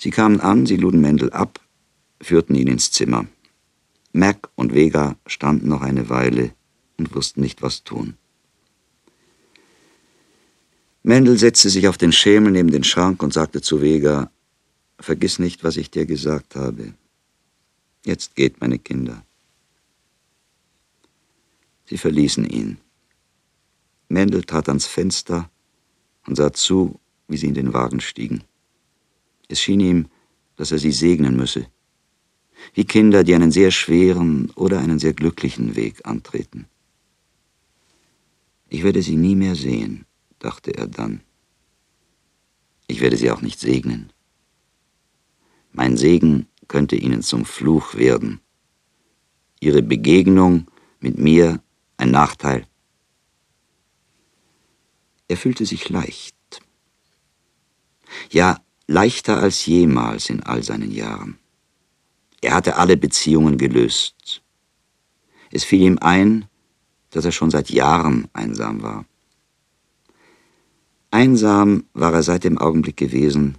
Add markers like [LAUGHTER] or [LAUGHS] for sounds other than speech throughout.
Sie kamen an, sie luden Mendel ab, führten ihn ins Zimmer. Mac und Vega standen noch eine Weile und wussten nicht, was tun. Mendel setzte sich auf den Schemel neben den Schrank und sagte zu Vega, Vergiss nicht, was ich dir gesagt habe. Jetzt geht, meine Kinder. Sie verließen ihn. Mendel trat ans Fenster und sah zu, wie sie in den Wagen stiegen. Es schien ihm, dass er sie segnen müsse, wie Kinder, die einen sehr schweren oder einen sehr glücklichen Weg antreten. Ich werde sie nie mehr sehen, dachte er dann. Ich werde sie auch nicht segnen. Mein Segen könnte ihnen zum Fluch werden. Ihre Begegnung mit mir ein Nachteil. Er fühlte sich leicht. Ja, leichter als jemals in all seinen Jahren. Er hatte alle Beziehungen gelöst. Es fiel ihm ein, dass er schon seit Jahren einsam war. Einsam war er seit dem Augenblick gewesen,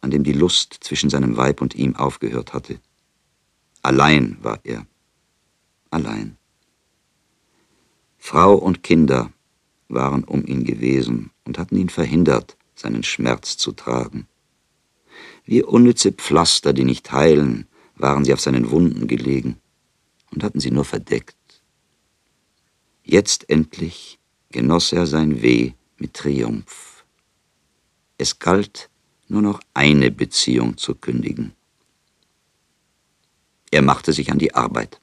an dem die Lust zwischen seinem Weib und ihm aufgehört hatte. Allein war er. Allein. Frau und Kinder waren um ihn gewesen und hatten ihn verhindert, seinen Schmerz zu tragen. Wie unnütze Pflaster, die nicht heilen, waren sie auf seinen Wunden gelegen und hatten sie nur verdeckt. Jetzt endlich genoss er sein Weh mit Triumph. Es galt, nur noch eine Beziehung zu kündigen. Er machte sich an die Arbeit.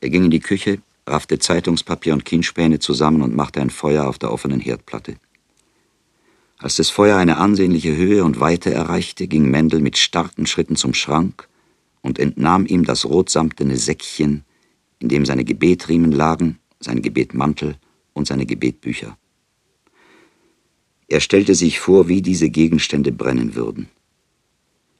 Er ging in die Küche, raffte Zeitungspapier und Kienspäne zusammen und machte ein Feuer auf der offenen Herdplatte. Als das Feuer eine ansehnliche Höhe und Weite erreichte, ging Mendel mit starken Schritten zum Schrank und entnahm ihm das rotsamtene Säckchen, in dem seine Gebetriemen lagen, sein Gebetmantel und seine Gebetbücher. Er stellte sich vor, wie diese Gegenstände brennen würden.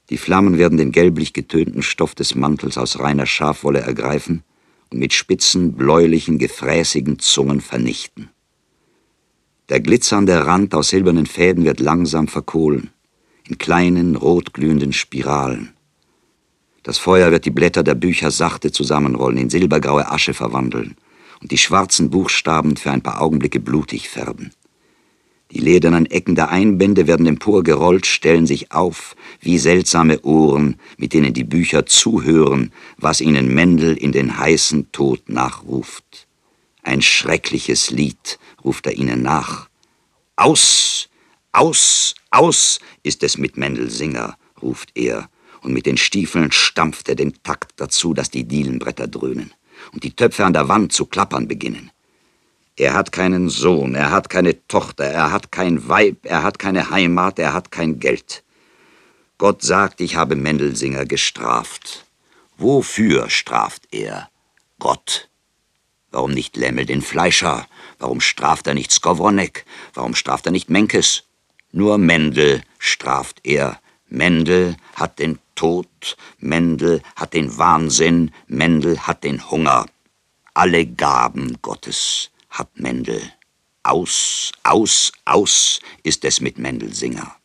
Die Flammen werden den gelblich getönten Stoff des Mantels aus reiner Schafwolle ergreifen und mit spitzen, bläulichen, gefräßigen Zungen vernichten. Der glitzernde Rand aus silbernen Fäden wird langsam verkohlen, in kleinen, rotglühenden Spiralen. Das Feuer wird die Blätter der Bücher sachte zusammenrollen, in silbergraue Asche verwandeln und die schwarzen Buchstaben für ein paar Augenblicke blutig färben. Die ledernen Ecken der Einbände werden emporgerollt, stellen sich auf wie seltsame Ohren, mit denen die Bücher zuhören, was ihnen Mendel in den heißen Tod nachruft. Ein schreckliches Lied ruft er ihnen nach. Aus, aus, aus ist es mit Mendel Singer, ruft er, und mit den Stiefeln stampft er den Takt dazu, dass die Dielenbretter dröhnen und die Töpfe an der Wand zu klappern beginnen. Er hat keinen Sohn, er hat keine Tochter, er hat kein Weib, er hat keine Heimat, er hat kein Geld. Gott sagt, ich habe Mendelsinger gestraft. Wofür straft er? Gott. Warum nicht Lämmel den Fleischer? Warum straft er nicht Skowronek? Warum straft er nicht Menkes? Nur Mendel straft er. Mendel hat den Tod, Mendel hat den Wahnsinn, Mendel hat den Hunger. Alle Gaben Gottes hat Mendel. Aus, aus, aus ist es mit Mendelsinger.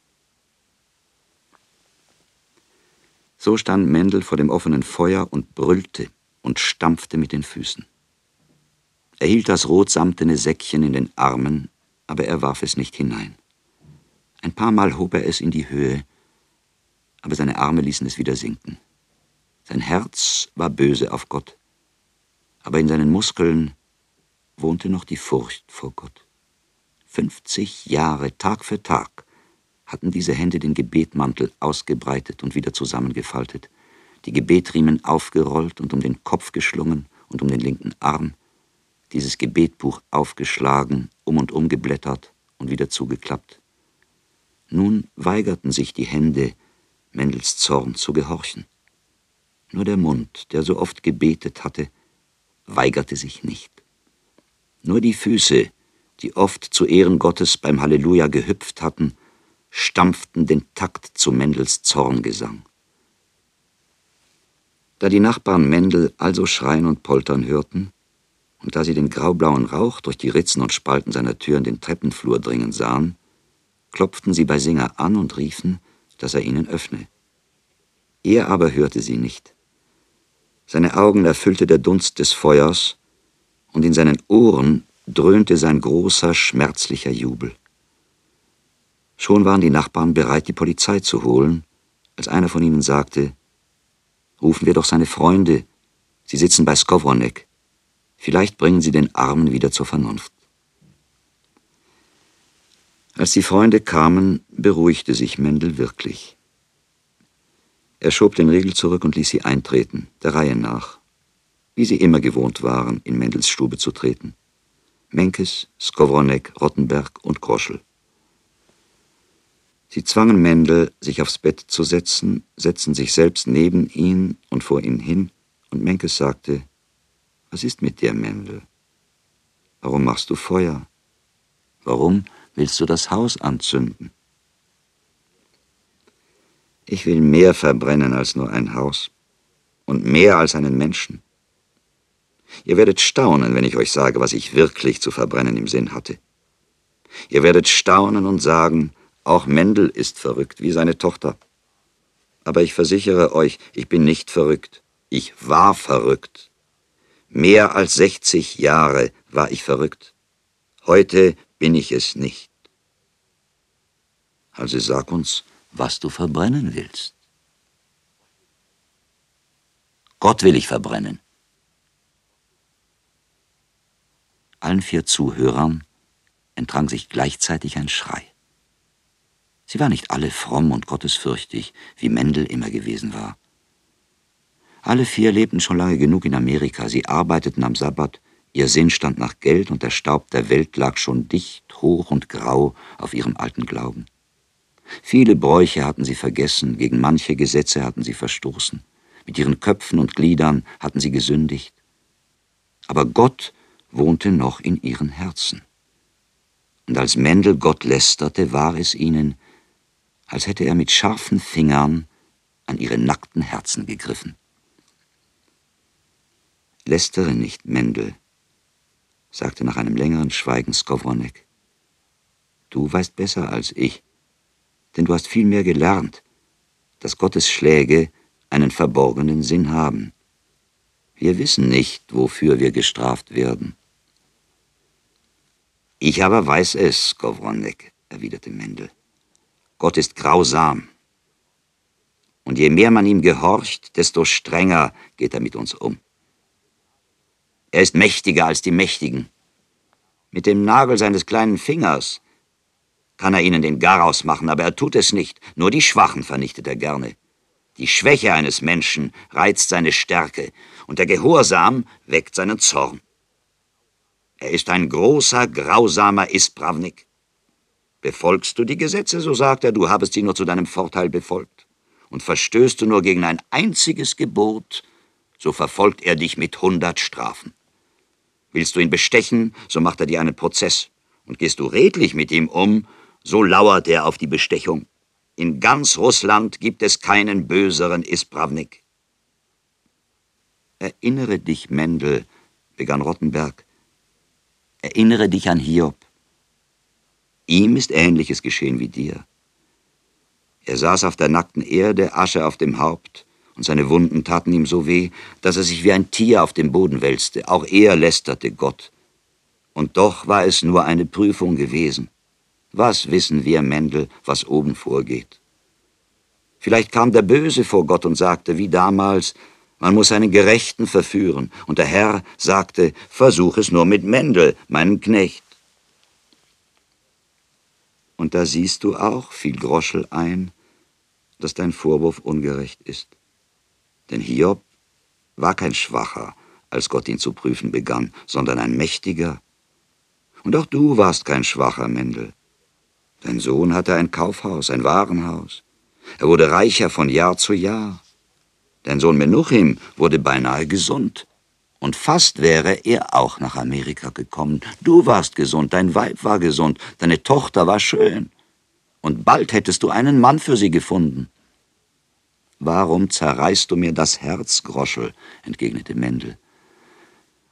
So stand Mendel vor dem offenen Feuer und brüllte und stampfte mit den Füßen. Er hielt das rotsamtene Säckchen in den Armen, aber er warf es nicht hinein. Ein paar Mal hob er es in die Höhe, aber seine Arme ließen es wieder sinken. Sein Herz war böse auf Gott, aber in seinen Muskeln wohnte noch die Furcht vor Gott. Fünfzig Jahre, Tag für Tag, hatten diese Hände den Gebetmantel ausgebreitet und wieder zusammengefaltet, die Gebetriemen aufgerollt und um den Kopf geschlungen und um den linken Arm, dieses Gebetbuch aufgeschlagen, um und um geblättert und wieder zugeklappt. Nun weigerten sich die Hände, Mendels Zorn zu gehorchen. Nur der Mund, der so oft gebetet hatte, weigerte sich nicht. Nur die Füße, die oft zu Ehren Gottes beim Halleluja gehüpft hatten, stampften den Takt zu Mendels Zorngesang. Da die Nachbarn Mendel also schreien und poltern hörten, und da sie den graublauen Rauch durch die Ritzen und Spalten seiner Tür in den Treppenflur dringen sahen, klopften sie bei Singer an und riefen, dass er ihnen öffne. Er aber hörte sie nicht. Seine Augen erfüllte der Dunst des Feuers, und in seinen Ohren dröhnte sein großer, schmerzlicher Jubel. Schon waren die Nachbarn bereit, die Polizei zu holen, als einer von ihnen sagte, Rufen wir doch seine Freunde, sie sitzen bei Skowronek. Vielleicht bringen sie den Armen wieder zur Vernunft. Als die Freunde kamen, beruhigte sich Mendel wirklich. Er schob den Riegel zurück und ließ sie eintreten, der Reihe nach, wie sie immer gewohnt waren, in Mendels Stube zu treten. Menkes, Skowronek, Rottenberg und Groschel. Sie zwangen Mendel, sich aufs Bett zu setzen, setzten sich selbst neben ihn und vor ihn hin, und Menkes sagte, Was ist mit dir, Mendel? Warum machst du Feuer? Warum willst du das Haus anzünden? Ich will mehr verbrennen als nur ein Haus und mehr als einen Menschen. Ihr werdet staunen, wenn ich euch sage, was ich wirklich zu verbrennen im Sinn hatte. Ihr werdet staunen und sagen, auch Mendel ist verrückt, wie seine Tochter. Aber ich versichere euch, ich bin nicht verrückt. Ich war verrückt. Mehr als 60 Jahre war ich verrückt. Heute bin ich es nicht. Also sag uns, was du verbrennen willst. Gott will ich verbrennen. Allen vier Zuhörern entrang sich gleichzeitig ein Schrei. Sie waren nicht alle fromm und gottesfürchtig, wie Mendel immer gewesen war. Alle vier lebten schon lange genug in Amerika, sie arbeiteten am Sabbat, ihr Sinn stand nach Geld und der Staub der Welt lag schon dicht, hoch und grau auf ihrem alten Glauben. Viele Bräuche hatten sie vergessen, gegen manche Gesetze hatten sie verstoßen, mit ihren Köpfen und Gliedern hatten sie gesündigt. Aber Gott wohnte noch in ihren Herzen. Und als Mendel Gott lästerte, war es ihnen, als hätte er mit scharfen Fingern an ihre nackten Herzen gegriffen. Lästere nicht, Mendel, sagte nach einem längeren Schweigen Skowronek. Du weißt besser als ich, denn du hast viel mehr gelernt, dass Gottes Schläge einen verborgenen Sinn haben. Wir wissen nicht, wofür wir gestraft werden. Ich aber weiß es, Skowronek, erwiderte Mendel. Gott ist grausam. Und je mehr man ihm gehorcht, desto strenger geht er mit uns um. Er ist mächtiger als die Mächtigen. Mit dem Nagel seines kleinen Fingers kann er ihnen den Garaus machen, aber er tut es nicht. Nur die Schwachen vernichtet er gerne. Die Schwäche eines Menschen reizt seine Stärke, und der Gehorsam weckt seinen Zorn. Er ist ein großer, grausamer Ispravnik. Befolgst du die Gesetze, so sagt er, du habest sie nur zu deinem Vorteil befolgt. Und verstößt du nur gegen ein einziges Gebot, so verfolgt er dich mit hundert Strafen. Willst du ihn bestechen, so macht er dir einen Prozess. Und gehst du redlich mit ihm um, so lauert er auf die Bestechung. In ganz Russland gibt es keinen böseren Ispravnik. Erinnere dich, Mendel, begann Rottenberg. Erinnere dich an Hiob. Ihm ist Ähnliches geschehen wie dir. Er saß auf der nackten Erde, Asche auf dem Haupt, und seine Wunden taten ihm so weh, dass er sich wie ein Tier auf dem Boden wälzte. Auch er lästerte Gott. Und doch war es nur eine Prüfung gewesen. Was wissen wir, Mendel, was oben vorgeht? Vielleicht kam der Böse vor Gott und sagte, wie damals, man muss einen Gerechten verführen. Und der Herr sagte, versuch es nur mit Mendel, meinem Knecht. Und da siehst du auch, fiel Groschel ein, dass dein Vorwurf ungerecht ist. Denn Hiob war kein Schwacher, als Gott ihn zu prüfen begann, sondern ein Mächtiger. Und auch du warst kein Schwacher, Mendel. Dein Sohn hatte ein Kaufhaus, ein Warenhaus. Er wurde reicher von Jahr zu Jahr. Dein Sohn Menuchim wurde beinahe gesund. Und fast wäre er auch nach Amerika gekommen. Du warst gesund, dein Weib war gesund, deine Tochter war schön. Und bald hättest du einen Mann für sie gefunden. Warum zerreißt du mir das Herz, Groschel? entgegnete Mendel.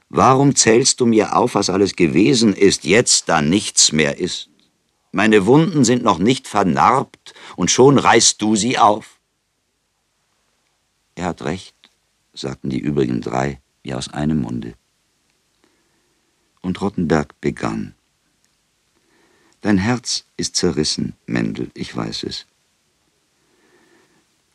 Warum zählst du mir auf, was alles gewesen ist, jetzt da nichts mehr ist? Meine Wunden sind noch nicht vernarbt, und schon reißt du sie auf. Er hat recht, sagten die übrigen drei wie aus einem Munde. Und Rottenberg begann. Dein Herz ist zerrissen, Mendel, ich weiß es.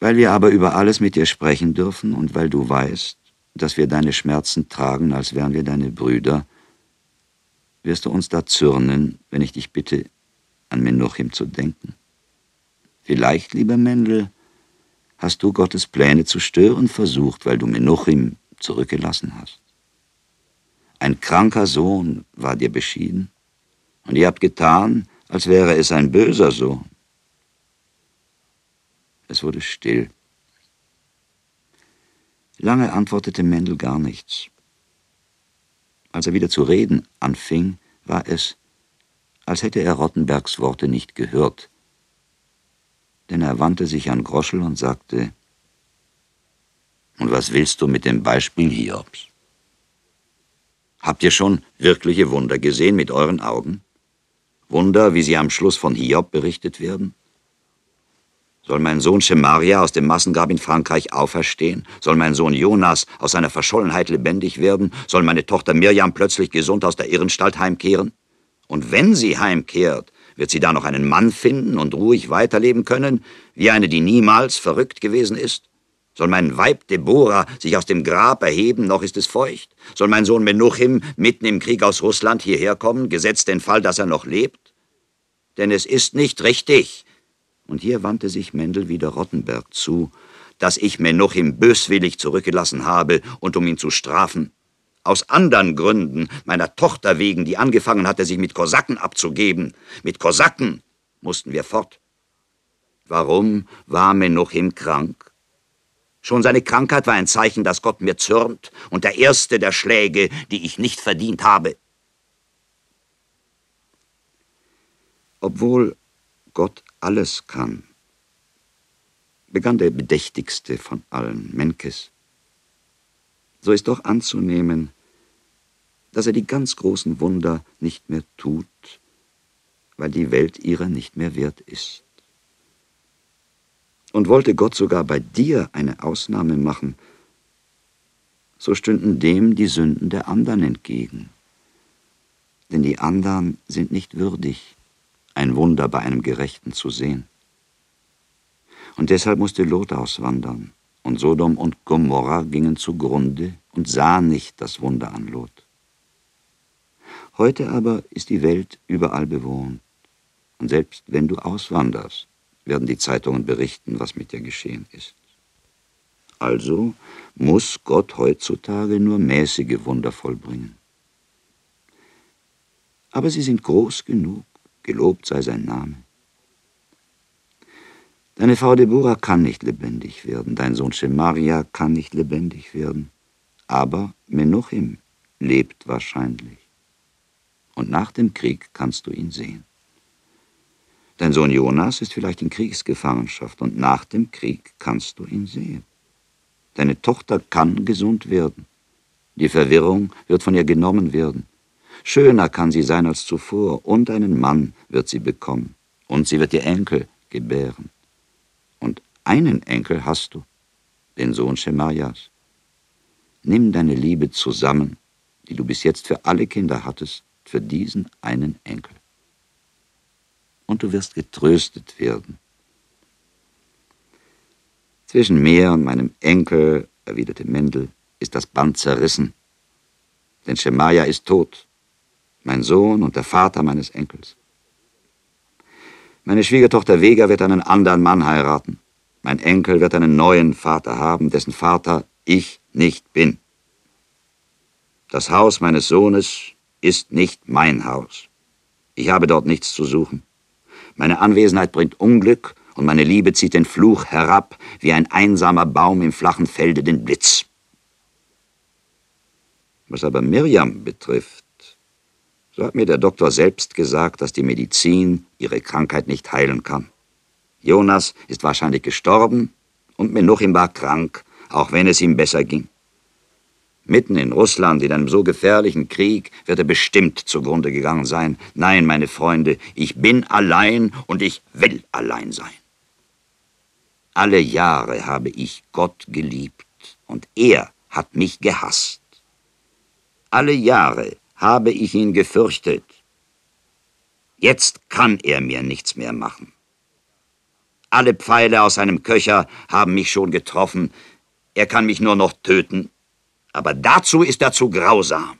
Weil wir aber über alles mit dir sprechen dürfen und weil du weißt, dass wir deine Schmerzen tragen, als wären wir deine Brüder, wirst du uns da zürnen, wenn ich dich bitte, an Menuchim zu denken. Vielleicht, lieber Mendel, hast du Gottes Pläne zu stören versucht, weil du Menuchim zurückgelassen hast. Ein kranker Sohn war dir beschieden, und ihr habt getan, als wäre es ein böser Sohn. Es wurde still. Lange antwortete Mendel gar nichts. Als er wieder zu reden anfing, war es, als hätte er Rottenbergs Worte nicht gehört. Denn er wandte sich an Groschel und sagte, Und was willst du mit dem Beispiel Hiobs? Habt ihr schon wirkliche Wunder gesehen mit euren Augen? Wunder, wie sie am Schluss von Hiob berichtet werden? Soll mein Sohn Schemaria aus dem Massengrab in Frankreich auferstehen? Soll mein Sohn Jonas aus seiner Verschollenheit lebendig werden? Soll meine Tochter Mirjam plötzlich gesund aus der Irrenstalt heimkehren? Und wenn sie heimkehrt, wird sie da noch einen Mann finden und ruhig weiterleben können, wie eine, die niemals verrückt gewesen ist? Soll mein Weib Deborah sich aus dem Grab erheben, noch ist es feucht? Soll mein Sohn Menuchim mitten im Krieg aus Russland hierher kommen, gesetzt den Fall, dass er noch lebt? Denn es ist nicht richtig, und hier wandte sich Mendel wieder Rottenberg zu, dass ich Menuchim böswillig zurückgelassen habe und um ihn zu strafen. Aus anderen Gründen, meiner Tochter wegen, die angefangen hatte, sich mit Kosaken abzugeben. Mit Kosaken mussten wir fort. Warum war Menuchim krank? Schon seine Krankheit war ein Zeichen, dass Gott mir zürnt und der erste der Schläge, die ich nicht verdient habe. Obwohl Gott alles kann, begann der bedächtigste von allen, Menkes. So ist doch anzunehmen, dass er die ganz großen Wunder nicht mehr tut, weil die Welt ihrer nicht mehr wert ist. Und wollte Gott sogar bei dir eine Ausnahme machen, so stünden dem die Sünden der anderen entgegen. Denn die anderen sind nicht würdig, ein Wunder bei einem Gerechten zu sehen. Und deshalb musste Lot auswandern, und Sodom und Gomorra gingen zugrunde und sahen nicht das Wunder an Lot. Heute aber ist die Welt überall bewohnt, und selbst wenn du auswanderst, werden die Zeitungen berichten, was mit dir geschehen ist. Also muss Gott heutzutage nur mäßige Wunder vollbringen. Aber sie sind groß genug, gelobt sei sein Name. Deine Frau Deborah kann nicht lebendig werden, dein Sohn Shemaria kann nicht lebendig werden, aber Menuchim lebt wahrscheinlich. Und nach dem Krieg kannst du ihn sehen. Dein Sohn Jonas ist vielleicht in Kriegsgefangenschaft und nach dem Krieg kannst du ihn sehen. Deine Tochter kann gesund werden. Die Verwirrung wird von ihr genommen werden. Schöner kann sie sein als zuvor, und einen Mann wird sie bekommen, und sie wird ihr Enkel gebären. Und einen Enkel hast du, den Sohn Schemaias. Nimm deine Liebe zusammen, die du bis jetzt für alle Kinder hattest, für diesen einen Enkel. Und du wirst getröstet werden. Zwischen mir und meinem Enkel, erwiderte Mendel, ist das Band zerrissen. Denn Schemaja ist tot mein Sohn und der Vater meines Enkels. Meine Schwiegertochter Vega wird einen anderen Mann heiraten. Mein Enkel wird einen neuen Vater haben, dessen Vater ich nicht bin. Das Haus meines Sohnes ist nicht mein Haus. Ich habe dort nichts zu suchen. Meine Anwesenheit bringt Unglück und meine Liebe zieht den Fluch herab, wie ein einsamer Baum im flachen Felde den Blitz. Was aber Mirjam betrifft, so hat mir der Doktor selbst gesagt, dass die Medizin ihre Krankheit nicht heilen kann. Jonas ist wahrscheinlich gestorben und Menuchim war krank, auch wenn es ihm besser ging. Mitten in Russland, in einem so gefährlichen Krieg, wird er bestimmt zugrunde gegangen sein. Nein, meine Freunde, ich bin allein und ich will allein sein. Alle Jahre habe ich Gott geliebt und er hat mich gehasst. Alle Jahre habe ich ihn gefürchtet. Jetzt kann er mir nichts mehr machen. Alle Pfeile aus seinem Köcher haben mich schon getroffen. Er kann mich nur noch töten. Aber dazu ist er zu grausam.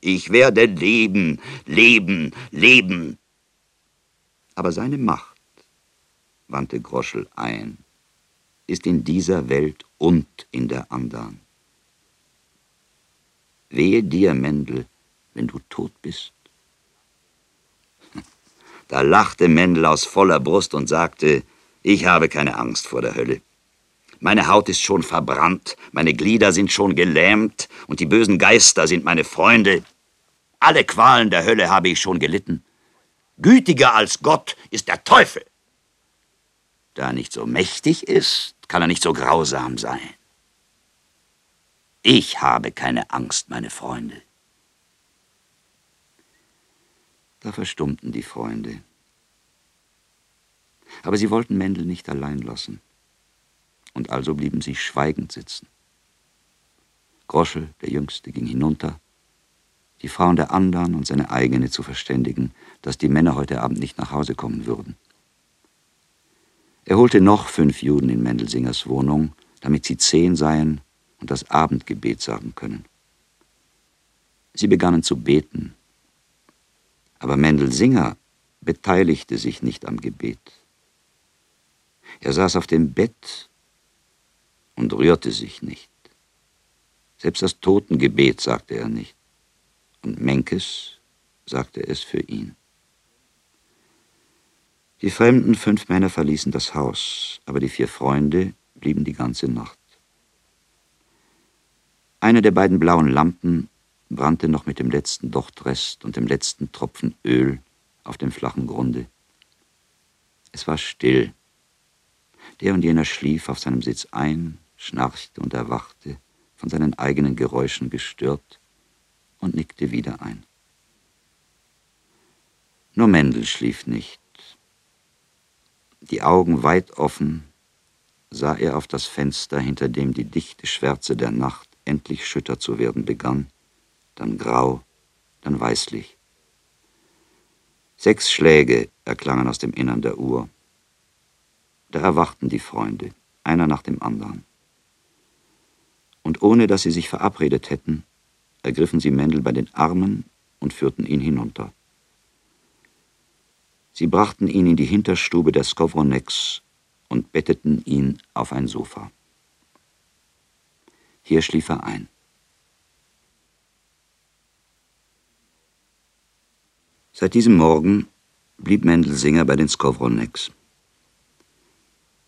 Ich werde leben, leben, leben. Aber seine Macht, wandte Groschel ein, ist in dieser Welt und in der andern. Wehe dir, Mendel, wenn du tot bist. [LAUGHS] Da lachte Mendel aus voller Brust und sagte, ich habe keine Angst vor der Hölle. Meine Haut ist schon verbrannt, meine Glieder sind schon gelähmt und die bösen Geister sind meine Freunde. Alle Qualen der Hölle habe ich schon gelitten. Gütiger als Gott ist der Teufel. Da er nicht so mächtig ist, kann er nicht so grausam sein. Ich habe keine Angst, meine Freunde. Da verstummten die Freunde. Aber sie wollten Mendel nicht allein lassen. Und also blieben sie schweigend sitzen. Groschel, der Jüngste, ging hinunter, die Frauen der anderen und seine eigene zu verständigen, dass die Männer heute Abend nicht nach Hause kommen würden. Er holte noch fünf Juden in Mendelsingers Wohnung, damit sie zehn seien und das Abendgebet sagen können. Sie begannen zu beten, aber Mendelsinger beteiligte sich nicht am Gebet. Er saß auf dem Bett und rührte sich nicht. Selbst das Totengebet sagte er nicht. Und Menkes sagte es für ihn. Die fremden fünf Männer verließen das Haus, aber die vier Freunde blieben die ganze Nacht. Eine der beiden blauen Lampen brannte noch mit dem letzten Dochtrest und dem letzten Tropfen Öl auf dem flachen Grunde. Es war still. Der und jener schlief auf seinem Sitz ein, schnarchte und erwachte, von seinen eigenen Geräuschen gestört, und nickte wieder ein. Nur Mendel schlief nicht. Die Augen weit offen sah er auf das Fenster, hinter dem die dichte Schwärze der Nacht endlich schütter zu werden begann, dann grau, dann weißlich. Sechs Schläge erklangen aus dem Innern der Uhr. Da erwachten die Freunde, einer nach dem anderen. Und ohne dass sie sich verabredet hätten, ergriffen sie Mendel bei den Armen und führten ihn hinunter. Sie brachten ihn in die Hinterstube der Skowroneks und betteten ihn auf ein Sofa. Hier schlief er ein. Seit diesem Morgen blieb Mendelsinger bei den Skowroneks.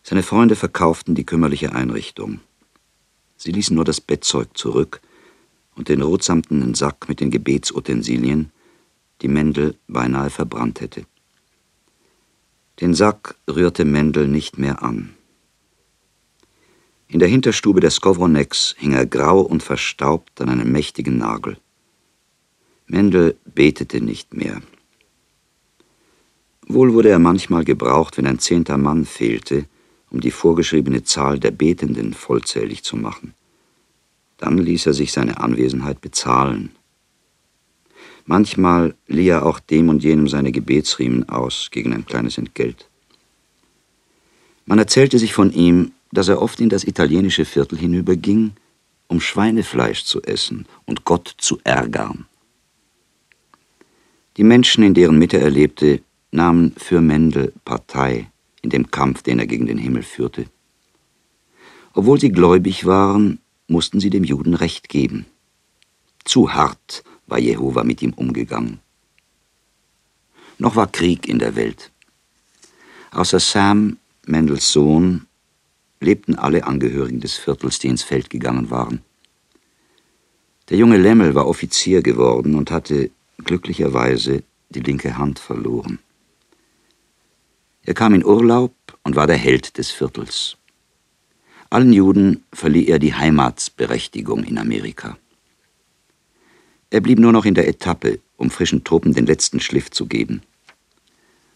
Seine Freunde verkauften die kümmerliche Einrichtung. Sie ließen nur das Bettzeug zurück und den rotsamtenen Sack mit den Gebetsutensilien, die Mendel beinahe verbrannt hätte. Den Sack rührte Mendel nicht mehr an. In der Hinterstube der Skowroneks hing er grau und verstaubt an einem mächtigen Nagel. Mendel betete nicht mehr. Wohl wurde er manchmal gebraucht, wenn ein zehnter Mann fehlte, um die vorgeschriebene Zahl der Betenden vollzählig zu machen. Dann ließ er sich seine Anwesenheit bezahlen. Manchmal lieh er auch dem und jenem seine Gebetsriemen aus gegen ein kleines Entgelt. Man erzählte sich von ihm, dass er oft in das italienische Viertel hinüberging, um Schweinefleisch zu essen und Gott zu ärgern. Die Menschen, in deren Mitte er lebte, nahmen für Mendel Partei in dem Kampf, den er gegen den Himmel führte. Obwohl sie gläubig waren, mussten sie dem Juden Recht geben. Zu hart war Jehova mit ihm umgegangen. Noch war Krieg in der Welt. Außer Sam, Mendels Sohn, lebten alle Angehörigen des Viertels, die ins Feld gegangen waren. Der junge Lemmel war Offizier geworden und hatte glücklicherweise die linke Hand verloren. Er kam in Urlaub und war der Held des Viertels. Allen Juden verlieh er die Heimatsberechtigung in Amerika. Er blieb nur noch in der Etappe, um frischen Truppen den letzten Schliff zu geben.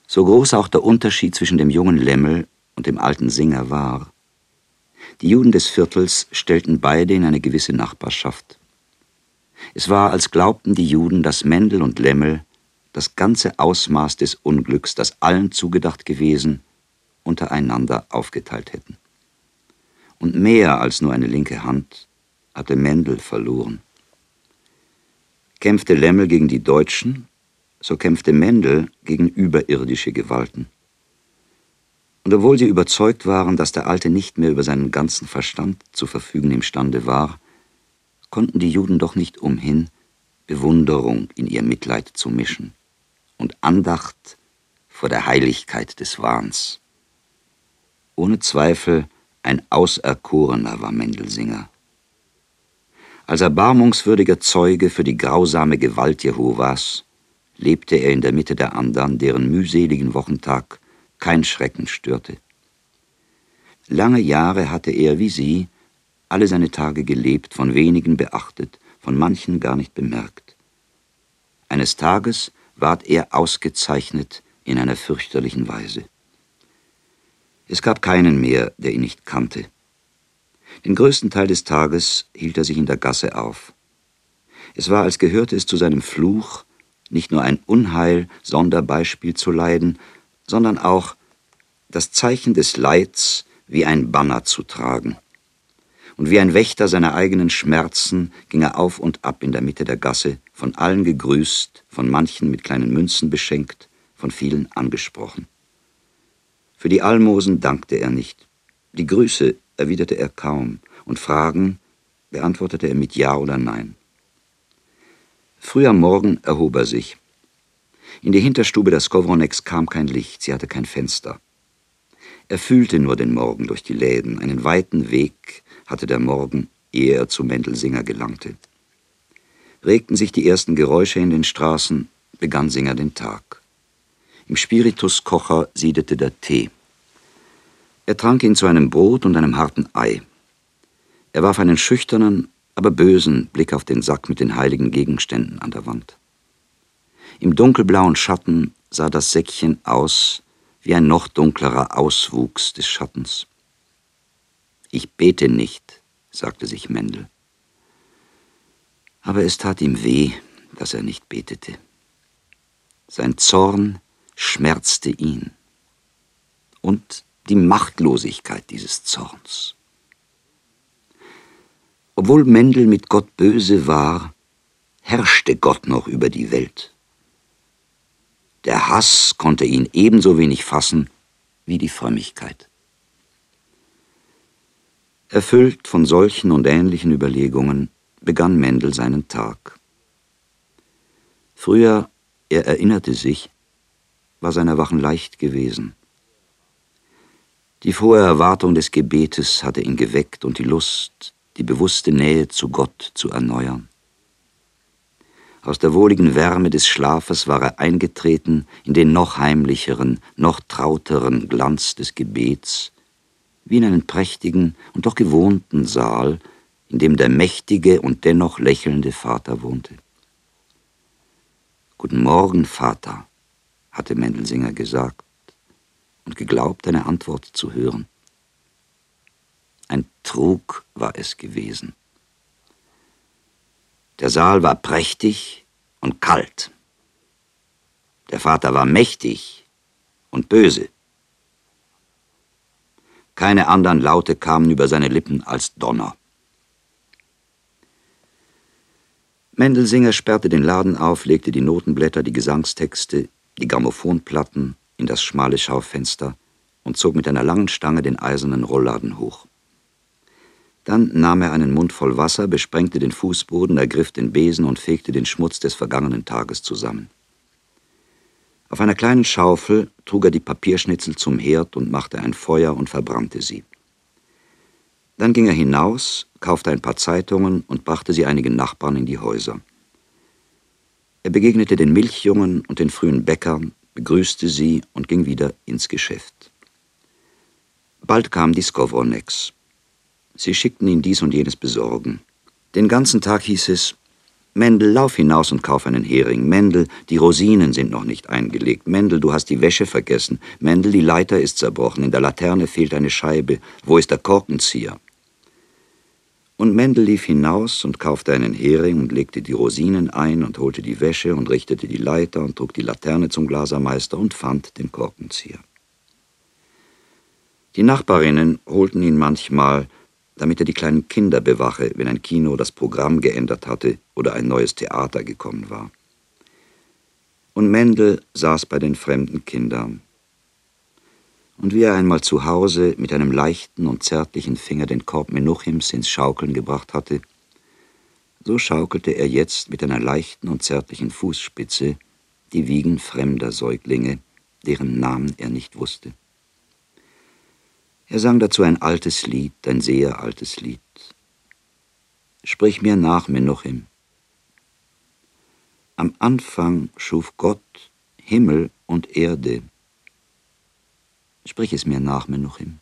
So groß auch der Unterschied zwischen dem jungen Lemmel und dem alten Singer war, die Juden des Viertels stellten beide in eine gewisse Nachbarschaft. Es war, als glaubten die Juden, dass Mendel und Lemmel das ganze Ausmaß des Unglücks, das allen zugedacht gewesen, untereinander aufgeteilt hätten. Und mehr als nur eine linke Hand hatte Mendel verloren. Kämpfte Lemmel gegen die Deutschen, so kämpfte Mendel gegen überirdische Gewalten. Und obwohl sie überzeugt waren, dass der Alte nicht mehr über seinen ganzen Verstand zu verfügen imstande war, konnten die Juden doch nicht umhin, Bewunderung in ihr Mitleid zu mischen und Andacht vor der Heiligkeit des Wahns. Ohne Zweifel ein Auserkorener war Mendelsinger. Als erbarmungswürdiger Zeuge für die grausame Gewalt Jehovas lebte er in der Mitte der andern, deren mühseligen Wochentag kein Schrecken störte. Lange Jahre hatte er, wie sie, alle seine Tage gelebt, von wenigen beachtet, von manchen gar nicht bemerkt. Eines Tages ward er ausgezeichnet in einer fürchterlichen Weise. Es gab keinen mehr, der ihn nicht kannte. Den größten Teil des Tages hielt er sich in der Gasse auf. Es war, als gehörte es zu seinem Fluch, nicht nur ein Unheil Sonderbeispiel zu leiden, sondern auch das Zeichen des Leids wie ein Banner zu tragen. Und wie ein Wächter seiner eigenen Schmerzen ging er auf und ab in der Mitte der Gasse, von allen gegrüßt, von manchen mit kleinen Münzen beschenkt, von vielen angesprochen. Für die Almosen dankte er nicht. Die Grüße erwiderte er kaum, und Fragen beantwortete er mit Ja oder Nein. Früh am Morgen erhob er sich. In die Hinterstube der Skowroneks kam kein Licht, sie hatte kein Fenster. Er fühlte nur den Morgen durch die Läden, einen weiten Weg hatte der Morgen, ehe er zu Mendelsinger gelangte. Regten sich die ersten Geräusche in den Straßen, begann Singer den Tag. Im Spirituskocher siedete der Tee. Er trank ihn zu einem Brot und einem harten Ei. Er warf einen schüchternen, aber bösen Blick auf den Sack mit den heiligen Gegenständen an der Wand. Im dunkelblauen Schatten sah das Säckchen aus wie ein noch dunklerer Auswuchs des Schattens. Ich bete nicht, sagte sich Mendel. Aber es tat ihm weh, dass er nicht betete. Sein Zorn schmerzte ihn und die Machtlosigkeit dieses Zorns. Obwohl Mendel mit Gott böse war, herrschte Gott noch über die Welt. Der Hass konnte ihn ebenso wenig fassen wie die Frömmigkeit. Erfüllt von solchen und ähnlichen Überlegungen begann Mendel seinen Tag. Früher, er erinnerte sich, war sein Erwachen leicht gewesen. Die frohe Erwartung des Gebetes hatte ihn geweckt und die Lust, die bewusste Nähe zu Gott zu erneuern. Aus der wohligen Wärme des Schlafes war er eingetreten in den noch heimlicheren, noch trauteren Glanz des Gebets, wie in einen prächtigen und doch gewohnten Saal, in dem der mächtige und dennoch lächelnde Vater wohnte. Guten Morgen, Vater, hatte Mendelsinger gesagt und geglaubt, eine Antwort zu hören. Ein Trug war es gewesen. Der Saal war prächtig und kalt. Der Vater war mächtig und böse. Keine anderen Laute kamen über seine Lippen als Donner. Mendelsinger sperrte den Laden auf, legte die Notenblätter, die Gesangstexte, die Grammophonplatten in das schmale Schaufenster und zog mit einer langen Stange den eisernen Rollladen hoch. Dann nahm er einen Mund voll Wasser, besprengte den Fußboden, ergriff den Besen und fegte den Schmutz des vergangenen Tages zusammen. Auf einer kleinen Schaufel trug er die Papierschnitzel zum Herd und machte ein Feuer und verbrannte sie. Dann ging er hinaus, kaufte ein paar Zeitungen und brachte sie einigen Nachbarn in die Häuser. Er begegnete den Milchjungen und den frühen Bäckern, begrüßte sie und ging wieder ins Geschäft. Bald kam die Skowroneks. Sie schickten ihn dies und jenes besorgen. Den ganzen Tag hieß es, Mendel, lauf hinaus und kauf einen Hering. Mendel, die Rosinen sind noch nicht eingelegt. Mendel, du hast die Wäsche vergessen. Mendel, die Leiter ist zerbrochen. In der Laterne fehlt eine Scheibe. Wo ist der Korkenzieher? Und Mendel lief hinaus und kaufte einen Hering und legte die Rosinen ein und holte die Wäsche und richtete die Leiter und trug die Laterne zum Glasermeister und fand den Korkenzieher. Die Nachbarinnen holten ihn manchmal, damit er die kleinen Kinder bewache, wenn ein Kino das Programm geändert hatte oder ein neues Theater gekommen war. Und Mendel saß bei den fremden Kindern. Und wie er einmal zu Hause mit einem leichten und zärtlichen Finger den Korb Menuchims ins Schaukeln gebracht hatte, so schaukelte er jetzt mit einer leichten und zärtlichen Fußspitze die Wiegen fremder Säuglinge, deren Namen er nicht wusste. Er sang dazu ein altes Lied, ein sehr altes Lied. Sprich mir nach, Menuchim. Am Anfang schuf Gott Himmel und Erde. Sprich es mir nach, Menuchim.